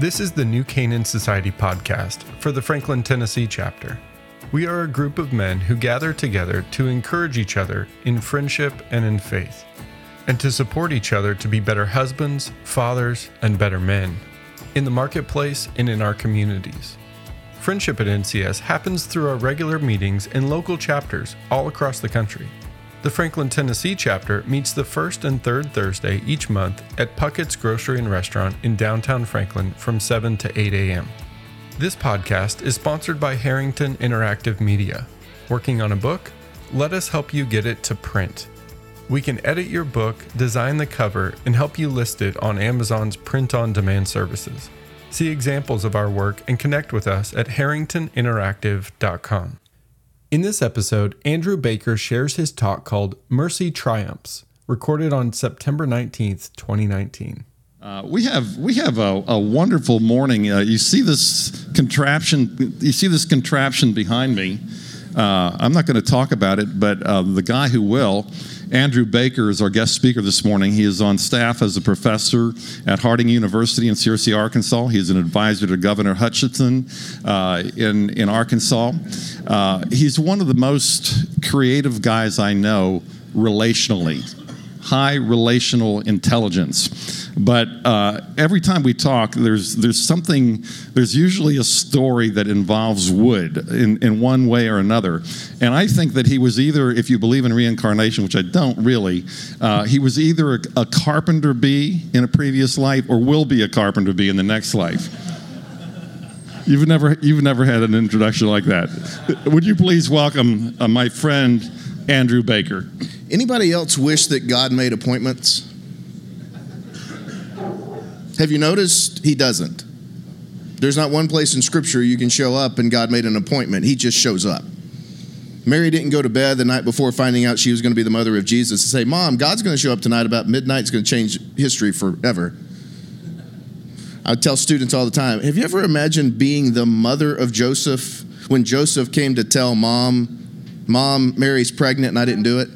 This is the New Canaan Society podcast for the Franklin, Tennessee chapter. We are a group of men who gather together to encourage each other in friendship and in faith, and to support each other to be better husbands, fathers, and better men in the marketplace and in our communities. Friendship at NCS happens through our regular meetings in local chapters all across the country. The Franklin, Tennessee chapter meets the first and third Thursday each month at Puckett's Grocery and Restaurant in downtown Franklin from 7 to 8 a.m. This podcast is sponsored by Harrington Interactive Media. Working on a book? Let us help you get it to print. We can edit your book, design the cover, and help you list it on Amazon's print on demand services. See examples of our work and connect with us at harringtoninteractive.com. In this episode, Andrew Baker shares his talk called Mercy Triumphs, recorded on September 19th, 2019. Uh, we have we have a, a wonderful morning. Uh, you see this contraption. You see this contraption behind me. Uh, I'm not going to talk about it, but uh, the guy who will, Andrew Baker, is our guest speaker this morning. He is on staff as a professor at Harding University in Searcy, Arkansas. He is an advisor to Governor Hutchinson uh, in in Arkansas. Uh, he's one of the most creative guys I know relationally high relational intelligence. But uh, every time we talk, there's there's something. There's usually a story that involves wood in, in one way or another. And I think that he was either, if you believe in reincarnation, which I don't really, uh, he was either a, a carpenter bee in a previous life or will be a carpenter bee in the next life. You've never you've never had an introduction like that. Would you please welcome uh, my friend Andrew Baker? Anybody else wish that God made appointments? Have you noticed he doesn't? There's not one place in Scripture you can show up and God made an appointment. He just shows up. Mary didn't go to bed the night before finding out she was going to be the mother of Jesus to say, Mom, God's going to show up tonight about midnight. It's going to change history forever. I tell students all the time Have you ever imagined being the mother of Joseph when Joseph came to tell mom, Mom, Mary's pregnant and I didn't do it?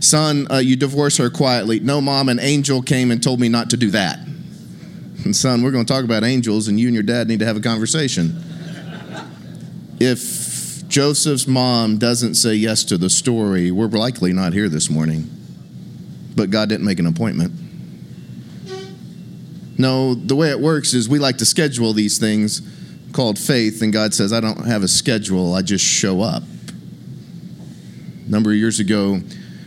Son, uh, you divorce her quietly. No, mom, an angel came and told me not to do that. And son, we're going to talk about angels, and you and your dad need to have a conversation. If Joseph's mom doesn't say yes to the story, we're likely not here this morning. But God didn't make an appointment. No, the way it works is we like to schedule these things called faith, and God says, I don't have a schedule, I just show up. A number of years ago,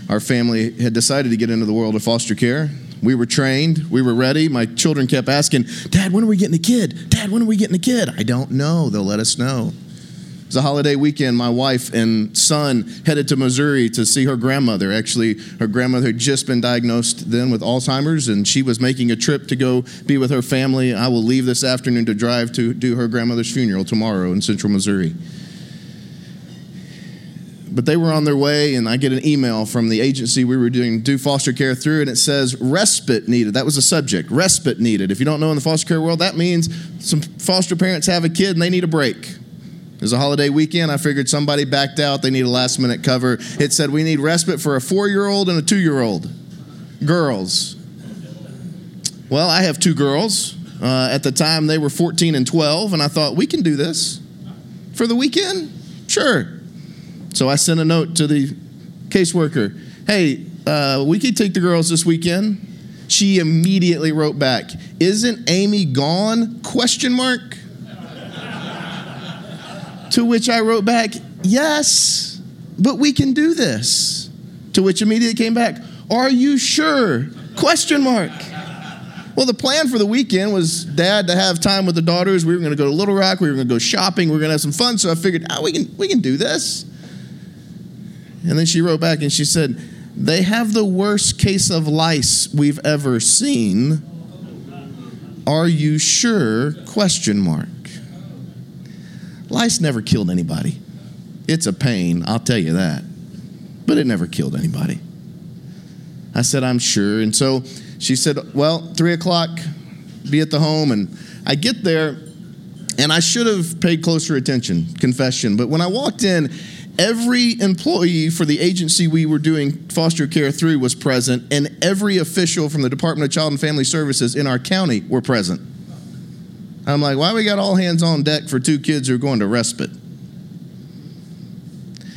our family had decided to get into the world of foster care. We were trained, we were ready. My children kept asking, Dad, when are we getting a kid? Dad, when are we getting a kid? I don't know. They'll let us know. Was a holiday weekend. My wife and son headed to Missouri to see her grandmother. Actually, her grandmother had just been diagnosed then with Alzheimer's, and she was making a trip to go be with her family. I will leave this afternoon to drive to do her grandmother's funeral tomorrow in central Missouri but they were on their way, and I get an email from the agency we were doing do foster care through, and it says respite needed. That was the subject, respite needed. If you don't know in the foster care world, that means some foster parents have a kid and they need a break. It was a holiday weekend. I figured somebody backed out. They need a last minute cover. It said we need respite for a four year old and a two year old. Girls. Well, I have two girls. Uh, at the time, they were 14 and 12, and I thought, we can do this for the weekend? Sure. So I sent a note to the caseworker Hey, uh, we could take the girls this weekend. She immediately wrote back, Isn't Amy gone? Question mark. To which I wrote back, Yes, but we can do this. To which immediately came back, Are you sure? Question mark. Well, the plan for the weekend was dad to have time with the daughters. We were going to go to Little Rock. We were going to go shopping. We were going to have some fun. So I figured, oh, we can, we can do this. And then she wrote back and she said, They have the worst case of lice we've ever seen. Are you sure? Question mark. Lice never killed anybody. It's a pain, I'll tell you that. But it never killed anybody. I said, I'm sure. And so she said, Well, three o'clock, be at the home. And I get there, and I should have paid closer attention, confession. But when I walked in, every employee for the agency we were doing foster care through was present, and every official from the Department of Child and Family Services in our county were present. I'm like, why we got all hands on deck for two kids who are going to respite?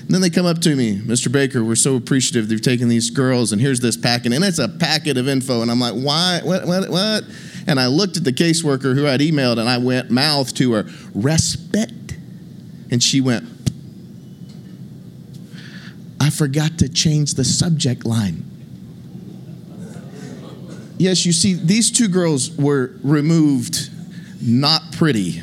And then they come up to me, Mr. Baker, we're so appreciative they've taken these girls, and here's this packet. And it's a packet of info. And I'm like, why? What? What? What? And I looked at the caseworker who I'd emailed, and I went mouth to her, respite. And she went, I forgot to change the subject line. Yes, you see, these two girls were removed not pretty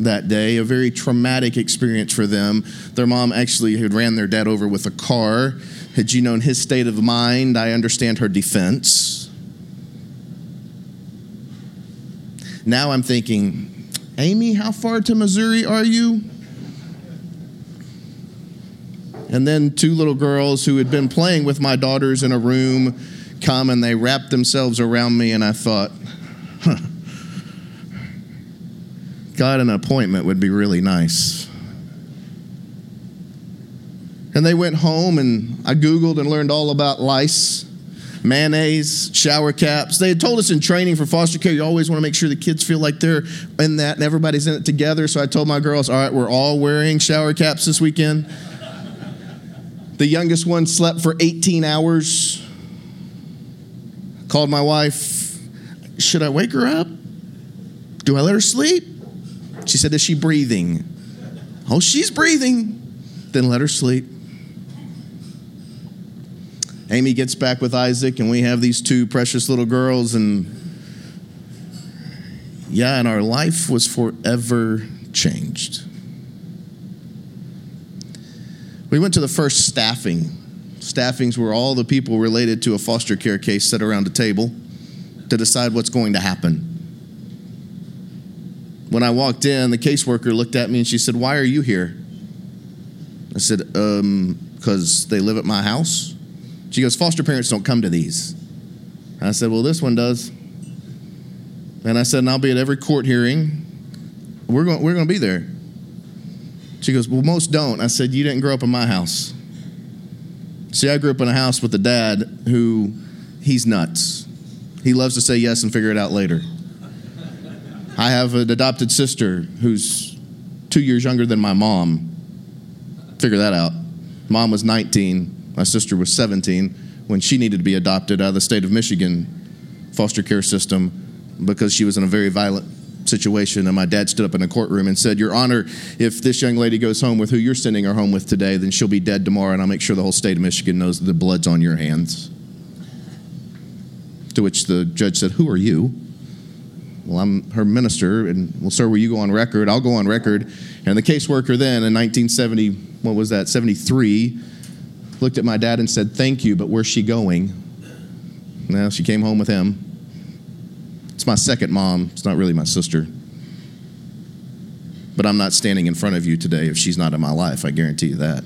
that day, a very traumatic experience for them. Their mom actually had ran their dad over with a car. Had you known his state of mind, I understand her defense. Now I'm thinking, Amy, how far to Missouri are you? And then two little girls who had been playing with my daughters in a room come and they wrapped themselves around me, and I thought, God, an appointment would be really nice. And they went home, and I Googled and learned all about lice, mayonnaise, shower caps. They had told us in training for foster care, you always want to make sure the kids feel like they're in that and everybody's in it together. So I told my girls, all right, we're all wearing shower caps this weekend. The youngest one slept for 18 hours. Called my wife. Should I wake her up? Do I let her sleep? She said, Is she breathing? Oh, she's breathing. Then let her sleep. Amy gets back with Isaac, and we have these two precious little girls. And yeah, and our life was forever changed. We went to the first staffing. Staffings were all the people related to a foster care case sit around a table to decide what's going to happen. When I walked in, the caseworker looked at me and she said, Why are you here? I said, Um, because they live at my house. She goes, Foster parents don't come to these. I said, Well, this one does. And I said, And I'll be at every court hearing. We're going, we're going to be there. She goes, Well, most don't. I said, You didn't grow up in my house. See, I grew up in a house with a dad who he's nuts. He loves to say yes and figure it out later. I have an adopted sister who's two years younger than my mom. Figure that out. Mom was 19, my sister was 17 when she needed to be adopted out of the state of Michigan foster care system because she was in a very violent situation. And my dad stood up in a courtroom and said, Your Honor, if this young lady goes home with who you're sending her home with today, then she'll be dead tomorrow, and I'll make sure the whole state of Michigan knows that the blood's on your hands. To which the judge said, Who are you? Well, I'm her minister, and well, sir, will you go on record? I'll go on record. And the caseworker then in 1970, what was that, 73, looked at my dad and said, Thank you, but where's she going? Now she came home with him. It's my second mom. It's not really my sister. But I'm not standing in front of you today if she's not in my life. I guarantee you that.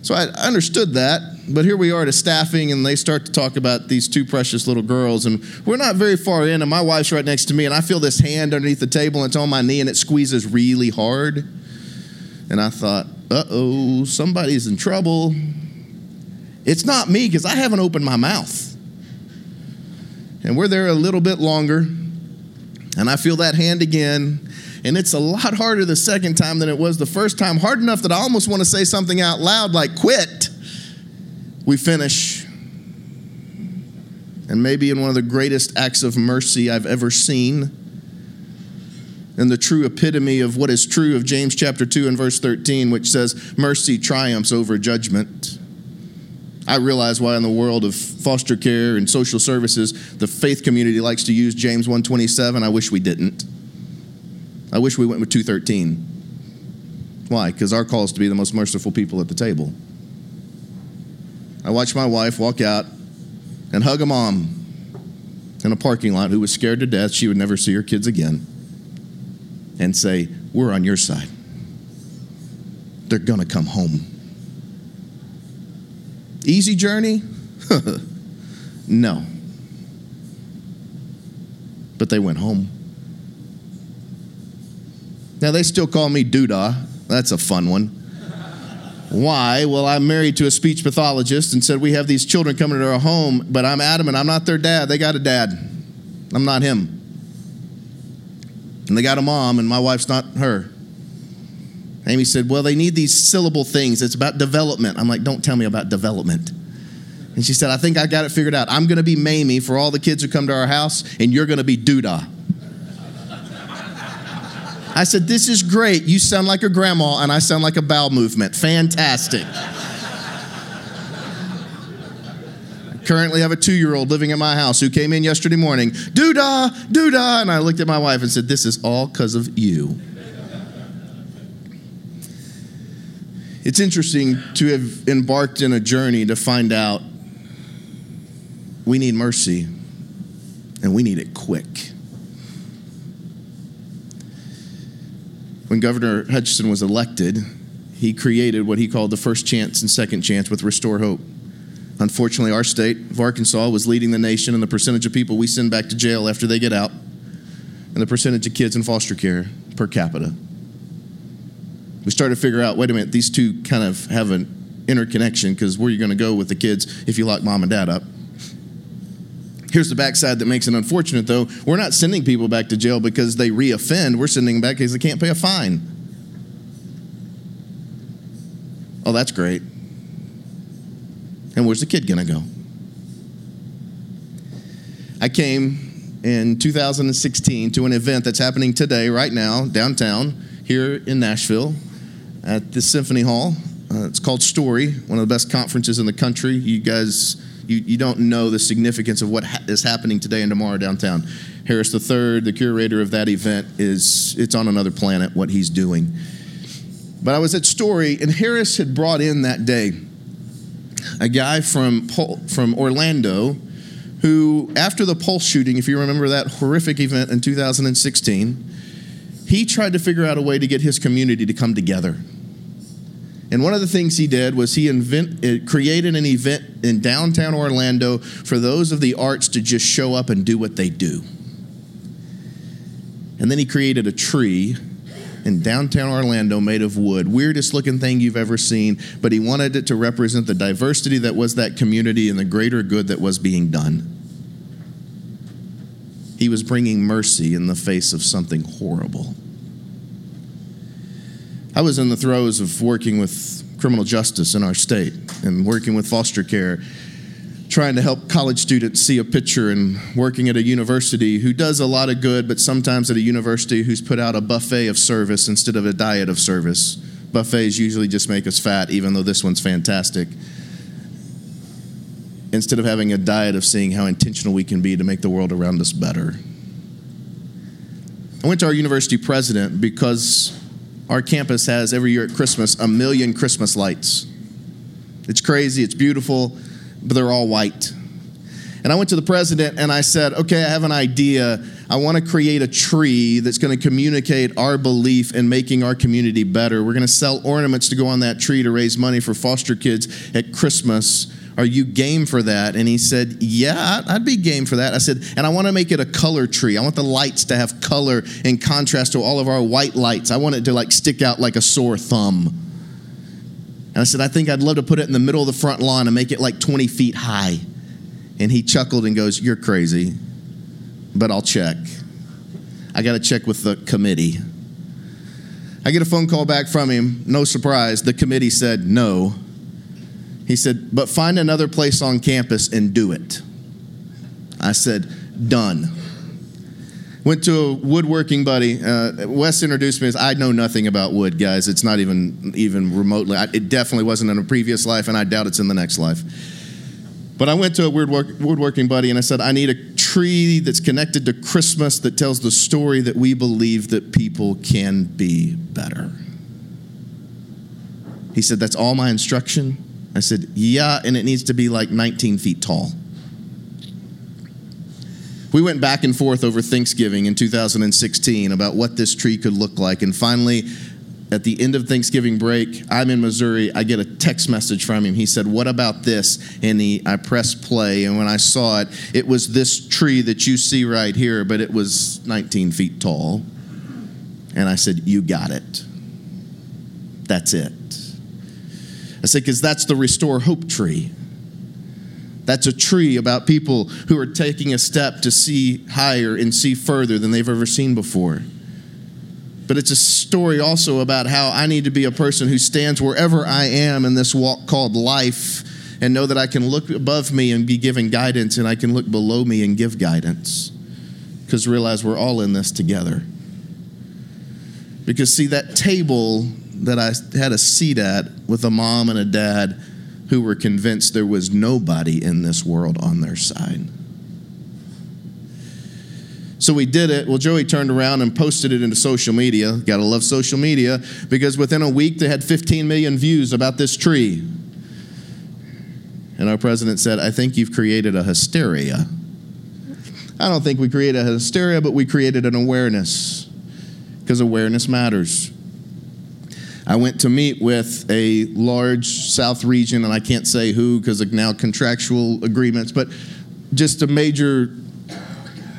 So I understood that, but here we are at a staffing, and they start to talk about these two precious little girls, and we're not very far in, and my wife's right next to me, and I feel this hand underneath the table, and it's on my knee, and it squeezes really hard. And I thought, uh oh, somebody's in trouble. It's not me because I haven't opened my mouth. And we're there a little bit longer. And I feel that hand again. And it's a lot harder the second time than it was the first time. Hard enough that I almost want to say something out loud like, quit. We finish. And maybe in one of the greatest acts of mercy I've ever seen, and the true epitome of what is true of James chapter 2 and verse 13, which says, Mercy triumphs over judgment. I realize why in the world of foster care and social services, the faith community likes to use James 127. I wish we didn't. I wish we went with 213. Why? Because our call is to be the most merciful people at the table. I watched my wife walk out and hug a mom in a parking lot who was scared to death she would never see her kids again and say, We're on your side. They're going to come home. Easy journey? no. But they went home. Now they still call me Doodah. That's a fun one. Why? Well, I'm married to a speech pathologist and said we have these children coming to our home, but I'm adamant I'm not their dad. They got a dad. I'm not him. And they got a mom, and my wife's not her. Amy said, Well, they need these syllable things. It's about development. I'm like, Don't tell me about development. And she said, I think I got it figured out. I'm going to be Mamie for all the kids who come to our house, and you're going to be Doodah. I said, This is great. You sound like a grandma, and I sound like a bowel movement. Fantastic. currently I have a two year old living in my house who came in yesterday morning, doo dah, doodah, doodah. And I looked at my wife and said, This is all because of you. It's interesting to have embarked in a journey to find out we need mercy and we need it quick. When Governor Hutchinson was elected, he created what he called the first chance and second chance with Restore Hope. Unfortunately, our state of Arkansas was leading the nation in the percentage of people we send back to jail after they get out and the percentage of kids in foster care per capita. We started to figure out wait a minute, these two kind of have an interconnection because where are you going to go with the kids if you lock mom and dad up? Here's the backside that makes it unfortunate, though. We're not sending people back to jail because they reoffend. We're sending them back because they can't pay a fine. Oh, that's great. And where's the kid going to go? I came in 2016 to an event that's happening today, right now, downtown, here in Nashville, at the Symphony Hall. Uh, it's called Story, one of the best conferences in the country. You guys, you, you don't know the significance of what ha- is happening today and tomorrow downtown. Harris III, the curator of that event, is it's on another planet what he's doing. But I was at Story, and Harris had brought in that day a guy from, from Orlando who, after the Pulse shooting, if you remember that horrific event in 2016, he tried to figure out a way to get his community to come together. And one of the things he did was he invent, created an event in downtown Orlando for those of the arts to just show up and do what they do. And then he created a tree in downtown Orlando made of wood. Weirdest looking thing you've ever seen, but he wanted it to represent the diversity that was that community and the greater good that was being done. He was bringing mercy in the face of something horrible. I was in the throes of working with criminal justice in our state and working with foster care trying to help college students see a picture and working at a university who does a lot of good, but sometimes at a university who's put out a buffet of service instead of a diet of service. Buffets usually just make us fat, even though this one's fantastic. Instead of having a diet of seeing how intentional we can be to make the world around us better. I went to our university president because our campus has every year at Christmas a million Christmas lights. It's crazy, it's beautiful but they're all white. And I went to the president and I said, okay, I have an idea. I want to create a tree that's going to communicate our belief in making our community better. We're going to sell ornaments to go on that tree to raise money for foster kids at Christmas. Are you game for that? And he said, Yeah, I'd be game for that. I said, And I want to make it a color tree. I want the lights to have color in contrast to all of our white lights. I want it to like stick out like a sore thumb. And I said, I think I'd love to put it in the middle of the front lawn and make it like 20 feet high. And he chuckled and goes, You're crazy, but I'll check. I got to check with the committee. I get a phone call back from him. No surprise, the committee said no. He said, But find another place on campus and do it. I said, Done. Went to a woodworking buddy. Uh, Wes introduced me as I know nothing about wood, guys. It's not even even remotely. I, it definitely wasn't in a previous life, and I doubt it's in the next life. But I went to a woodwork, woodworking buddy and I said, I need a tree that's connected to Christmas that tells the story that we believe that people can be better. He said, That's all my instruction? I said, Yeah, and it needs to be like 19 feet tall. We went back and forth over Thanksgiving in 2016 about what this tree could look like. And finally, at the end of Thanksgiving break, I'm in Missouri. I get a text message from him. He said, What about this? And he, I pressed play. And when I saw it, it was this tree that you see right here, but it was 19 feet tall. And I said, You got it. That's it. I said, because that's the Restore Hope tree. That's a tree about people who are taking a step to see higher and see further than they've ever seen before. But it's a story also about how I need to be a person who stands wherever I am in this walk called life and know that I can look above me and be given guidance and I can look below me and give guidance. Because realize we're all in this together. Because, see, that table that I had a seat at with a mom and a dad who were convinced there was nobody in this world on their side. So we did it. Well, Joey turned around and posted it into social media. Gotta love social media because within a week they had 15 million views about this tree. And our president said, I think you've created a hysteria. I don't think we created a hysteria, but we created an awareness because awareness matters. I went to meet with a large South region, and I can't say who because of now contractual agreements, but just a major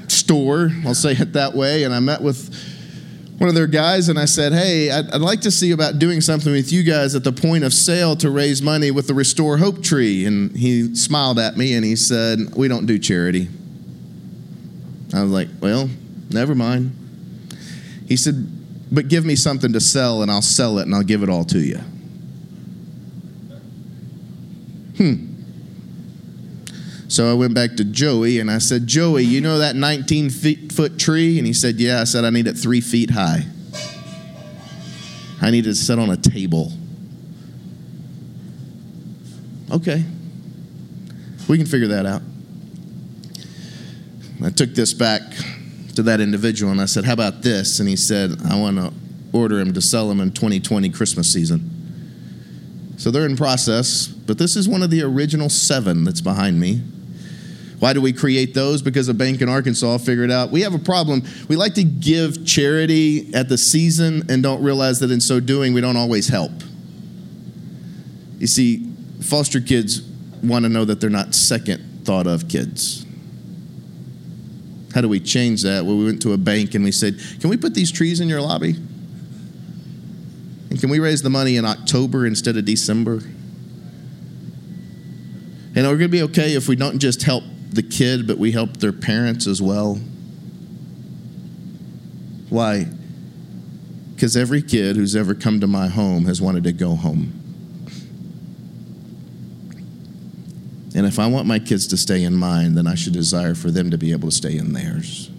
store, I'll say it that way. And I met with one of their guys and I said, Hey, I'd, I'd, like to see about doing something with you guys at the point of sale to raise money with the Restore Hope Tree. And he smiled at me and he said, We don't do charity. I was like, Well, never mind. He said, but give me something to sell and I'll sell it and I'll give it all to you. Hmm. So I went back to Joey and I said, Joey, you know that 19 feet, foot tree? And he said, Yeah. I said, I need it three feet high. I need it to sit on a table. Okay. We can figure that out. I took this back to that individual and I said, How about this? And he said, I want to order him to sell them in 2020 Christmas season. So they're in process, but this is one of the original seven that's behind me. Why do we create those? Because a bank in Arkansas figured out we have a problem. We like to give charity at the season and don't realize that in so doing, we don't always help. You see, foster kids want to know that they're not second thought of kids. How do we change that? Well, we went to a bank and we said, Can we put these trees in your lobby? And can we raise the money in October instead of December? And we're going to be okay if we don't just help the kid, but we help their parents as well. Why? Because every kid who's ever come to my home has wanted to go home. And if I want my kids to stay in mine, then I should desire for them to be able to stay in theirs.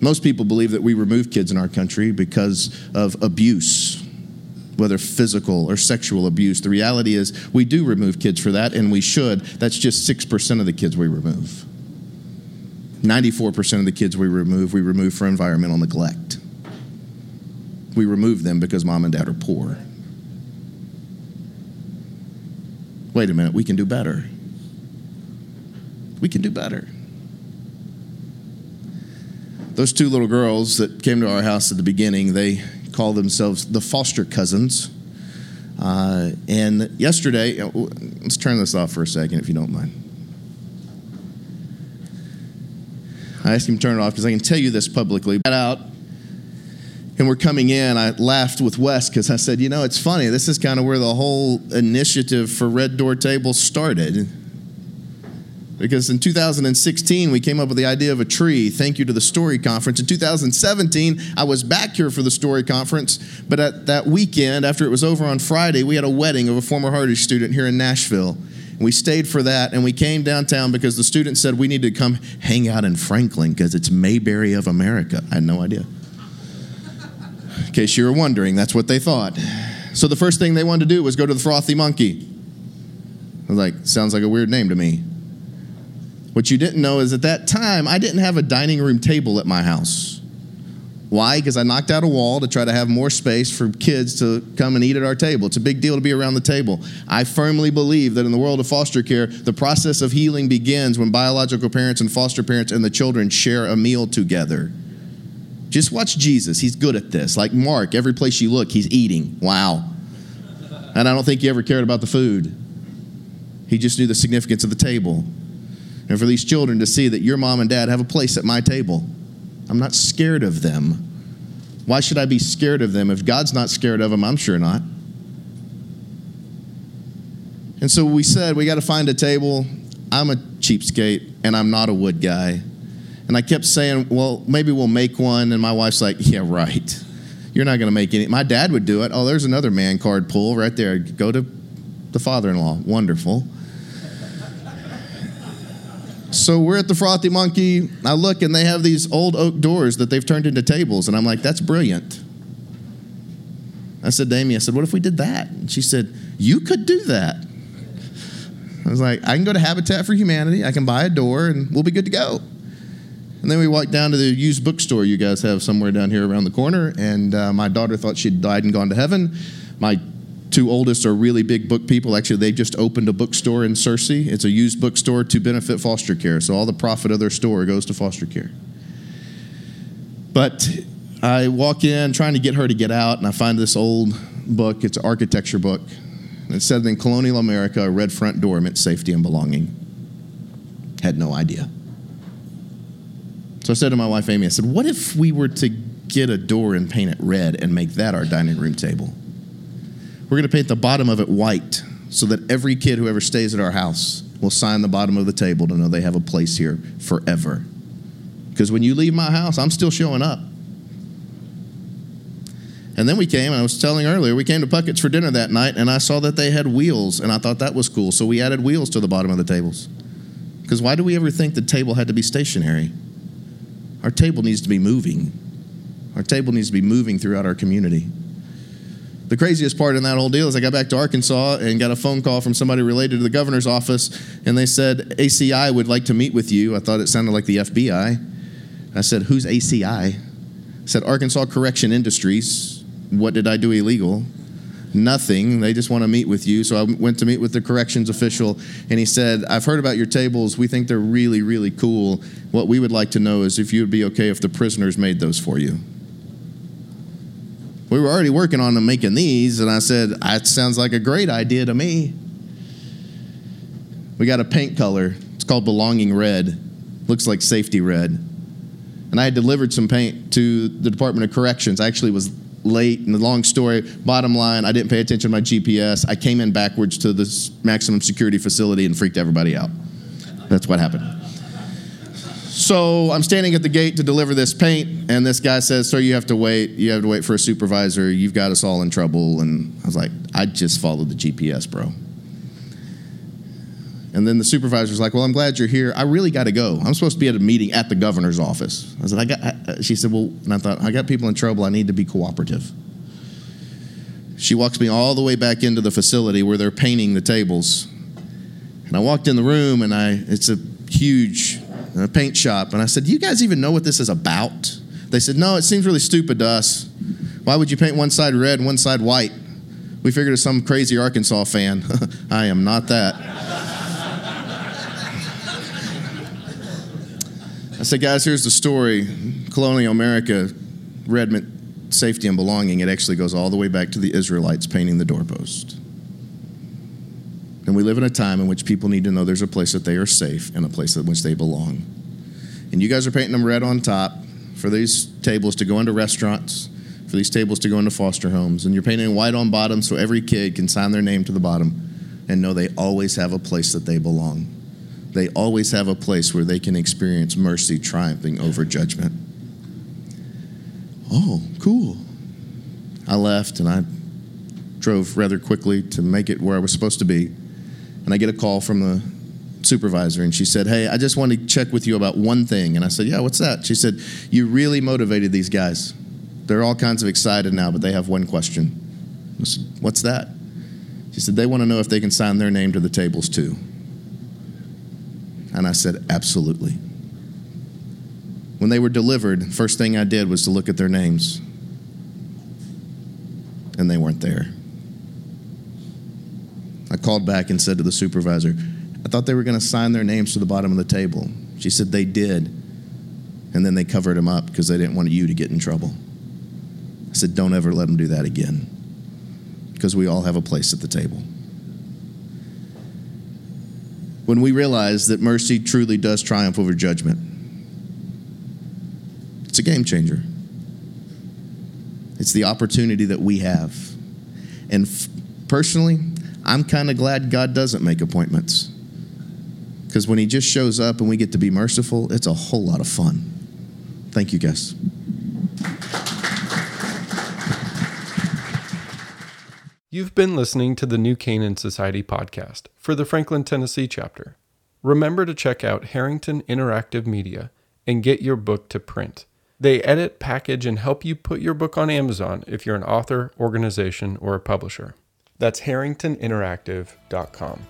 Most people believe that we remove kids in our country because of abuse, whether physical or sexual abuse. The reality is, we do remove kids for that, and we should. That's just 6% of the kids we remove. 94% of the kids we remove, we remove for environmental neglect. We remove them because mom and dad are poor. Wait a minute, we can do better. We can do better. Those two little girls that came to our house at the beginning, they call themselves the foster cousins. Uh, and yesterday, uh, let's turn this off for a second if you don't mind. I asked him to turn it off because I can tell you this publicly. Got out and we're coming in, I laughed with Wes because I said, you know, it's funny. This is kind of where the whole initiative for Red Door Table started. Because in 2016, we came up with the idea of a tree. Thank you to the Story Conference. In 2017, I was back here for the Story Conference, but at that weekend, after it was over on Friday, we had a wedding of a former Harding student here in Nashville. We stayed for that, and we came downtown because the student said we need to come hang out in Franklin because it's Mayberry of America. I had no idea. In case you were wondering, that's what they thought. So the first thing they wanted to do was go to the Frothy Monkey. I was like, sounds like a weird name to me. What you didn't know is at that time, I didn't have a dining room table at my house. Why? Because I knocked out a wall to try to have more space for kids to come and eat at our table. It's a big deal to be around the table. I firmly believe that in the world of foster care, the process of healing begins when biological parents and foster parents and the children share a meal together. Just watch Jesus. He's good at this. Like Mark, every place you look, he's eating. Wow. And I don't think he ever cared about the food. He just knew the significance of the table. And for these children to see that your mom and dad have a place at my table, I'm not scared of them. Why should I be scared of them? If God's not scared of them, I'm sure not. And so we said, we got to find a table. I'm a cheapskate and I'm not a wood guy. And I kept saying, well, maybe we'll make one. And my wife's like, yeah, right. You're not going to make any. My dad would do it. Oh, there's another man card pull right there. Go to the father in law. Wonderful. So we're at the Frothy Monkey. I look and they have these old oak doors that they've turned into tables. And I'm like, that's brilliant. I said to Amy, I said, what if we did that? And she said, you could do that. I was like, I can go to Habitat for Humanity, I can buy a door, and we'll be good to go. And then we walked down to the used bookstore you guys have somewhere down here around the corner. And uh, my daughter thought she'd died and gone to heaven. My two oldest are really big book people. Actually, they just opened a bookstore in Searcy. It's a used bookstore to benefit foster care. So all the profit of their store goes to foster care. But I walk in trying to get her to get out, and I find this old book. It's an architecture book. It said in colonial America, a red front door meant safety and belonging. Had no idea. So I said to my wife Amy, I said, What if we were to get a door and paint it red and make that our dining room table? We're going to paint the bottom of it white so that every kid who ever stays at our house will sign the bottom of the table to know they have a place here forever. Because when you leave my house, I'm still showing up. And then we came, and I was telling earlier, we came to Puckett's for dinner that night, and I saw that they had wheels, and I thought that was cool. So we added wheels to the bottom of the tables. Because why do we ever think the table had to be stationary? Our table needs to be moving. Our table needs to be moving throughout our community. The craziest part in that whole deal is I got back to Arkansas and got a phone call from somebody related to the governor's office, and they said, ACI would like to meet with you. I thought it sounded like the FBI. I said, Who's ACI? I said, Arkansas Correction Industries. What did I do illegal? Nothing. They just want to meet with you. So I went to meet with the corrections official, and he said, I've heard about your tables. We think they're really, really cool. What we would like to know is if you would be okay if the prisoners made those for you. We were already working on them making these, and I said, That sounds like a great idea to me. We got a paint color. It's called Belonging Red. Looks like safety red. And I had delivered some paint to the Department of Corrections. I actually was late and the long story bottom line i didn't pay attention to my gps i came in backwards to this maximum security facility and freaked everybody out. That's what happened. So i'm standing at the gate to deliver this paint and this guy says sir you have to wait. You have to wait for a supervisor. You've got us all in trouble. And i was like i just followed the gps bro and then the supervisor's like, "Well, I'm glad you're here. I really got to go. I'm supposed to be at a meeting at the governor's office." I said, "I got." I, she said, "Well," and I thought, "I got people in trouble. I need to be cooperative." She walks me all the way back into the facility where they're painting the tables, and I walked in the room, and I it's a huge uh, paint shop, and I said, "Do you guys even know what this is about?" They said, "No, it seems really stupid to us. Why would you paint one side red and one side white?" We figured it's some crazy Arkansas fan. I am not that. Said, guys, here's the story. Colonial America, red meant safety and belonging. It actually goes all the way back to the Israelites painting the doorpost. And we live in a time in which people need to know there's a place that they are safe and a place in which they belong. And you guys are painting them red on top for these tables to go into restaurants, for these tables to go into foster homes. And you're painting white on bottom so every kid can sign their name to the bottom and know they always have a place that they belong they always have a place where they can experience mercy triumphing over judgment. Oh, cool. I left and I drove rather quickly to make it where I was supposed to be. And I get a call from the supervisor and she said, Hey, I just want to check with you about one thing. And I said, Yeah, what's that? She said, You really motivated these guys. They're all kinds of excited now, but they have one question. Said, what's that? She said, They want to know if they can sign their name to the tables too. And I said, Absolutely. When they were delivered, first thing I did was to look at their names. And they weren't there. I called back and said to the supervisor, I thought they were going to sign their names to the bottom of the table. She said they did. And then they covered them up because they didn't want you to get in trouble. I said, Don't ever let them do that again because we all have a place at the table when we realize that mercy truly does triumph over judgment. It's a game changer. It's the opportunity that we have. And f- personally, I'm kind of glad God doesn't make appointments. Because when He just shows up and we get to be merciful, it's a whole lot of fun. Thank you, guys. You've been listening to the New Canaan Society podcast for the Franklin, Tennessee chapter. Remember to check out Harrington Interactive Media and get your book to print. They edit, package, and help you put your book on Amazon if you're an author, organization, or a publisher. That's harringtoninteractive.com.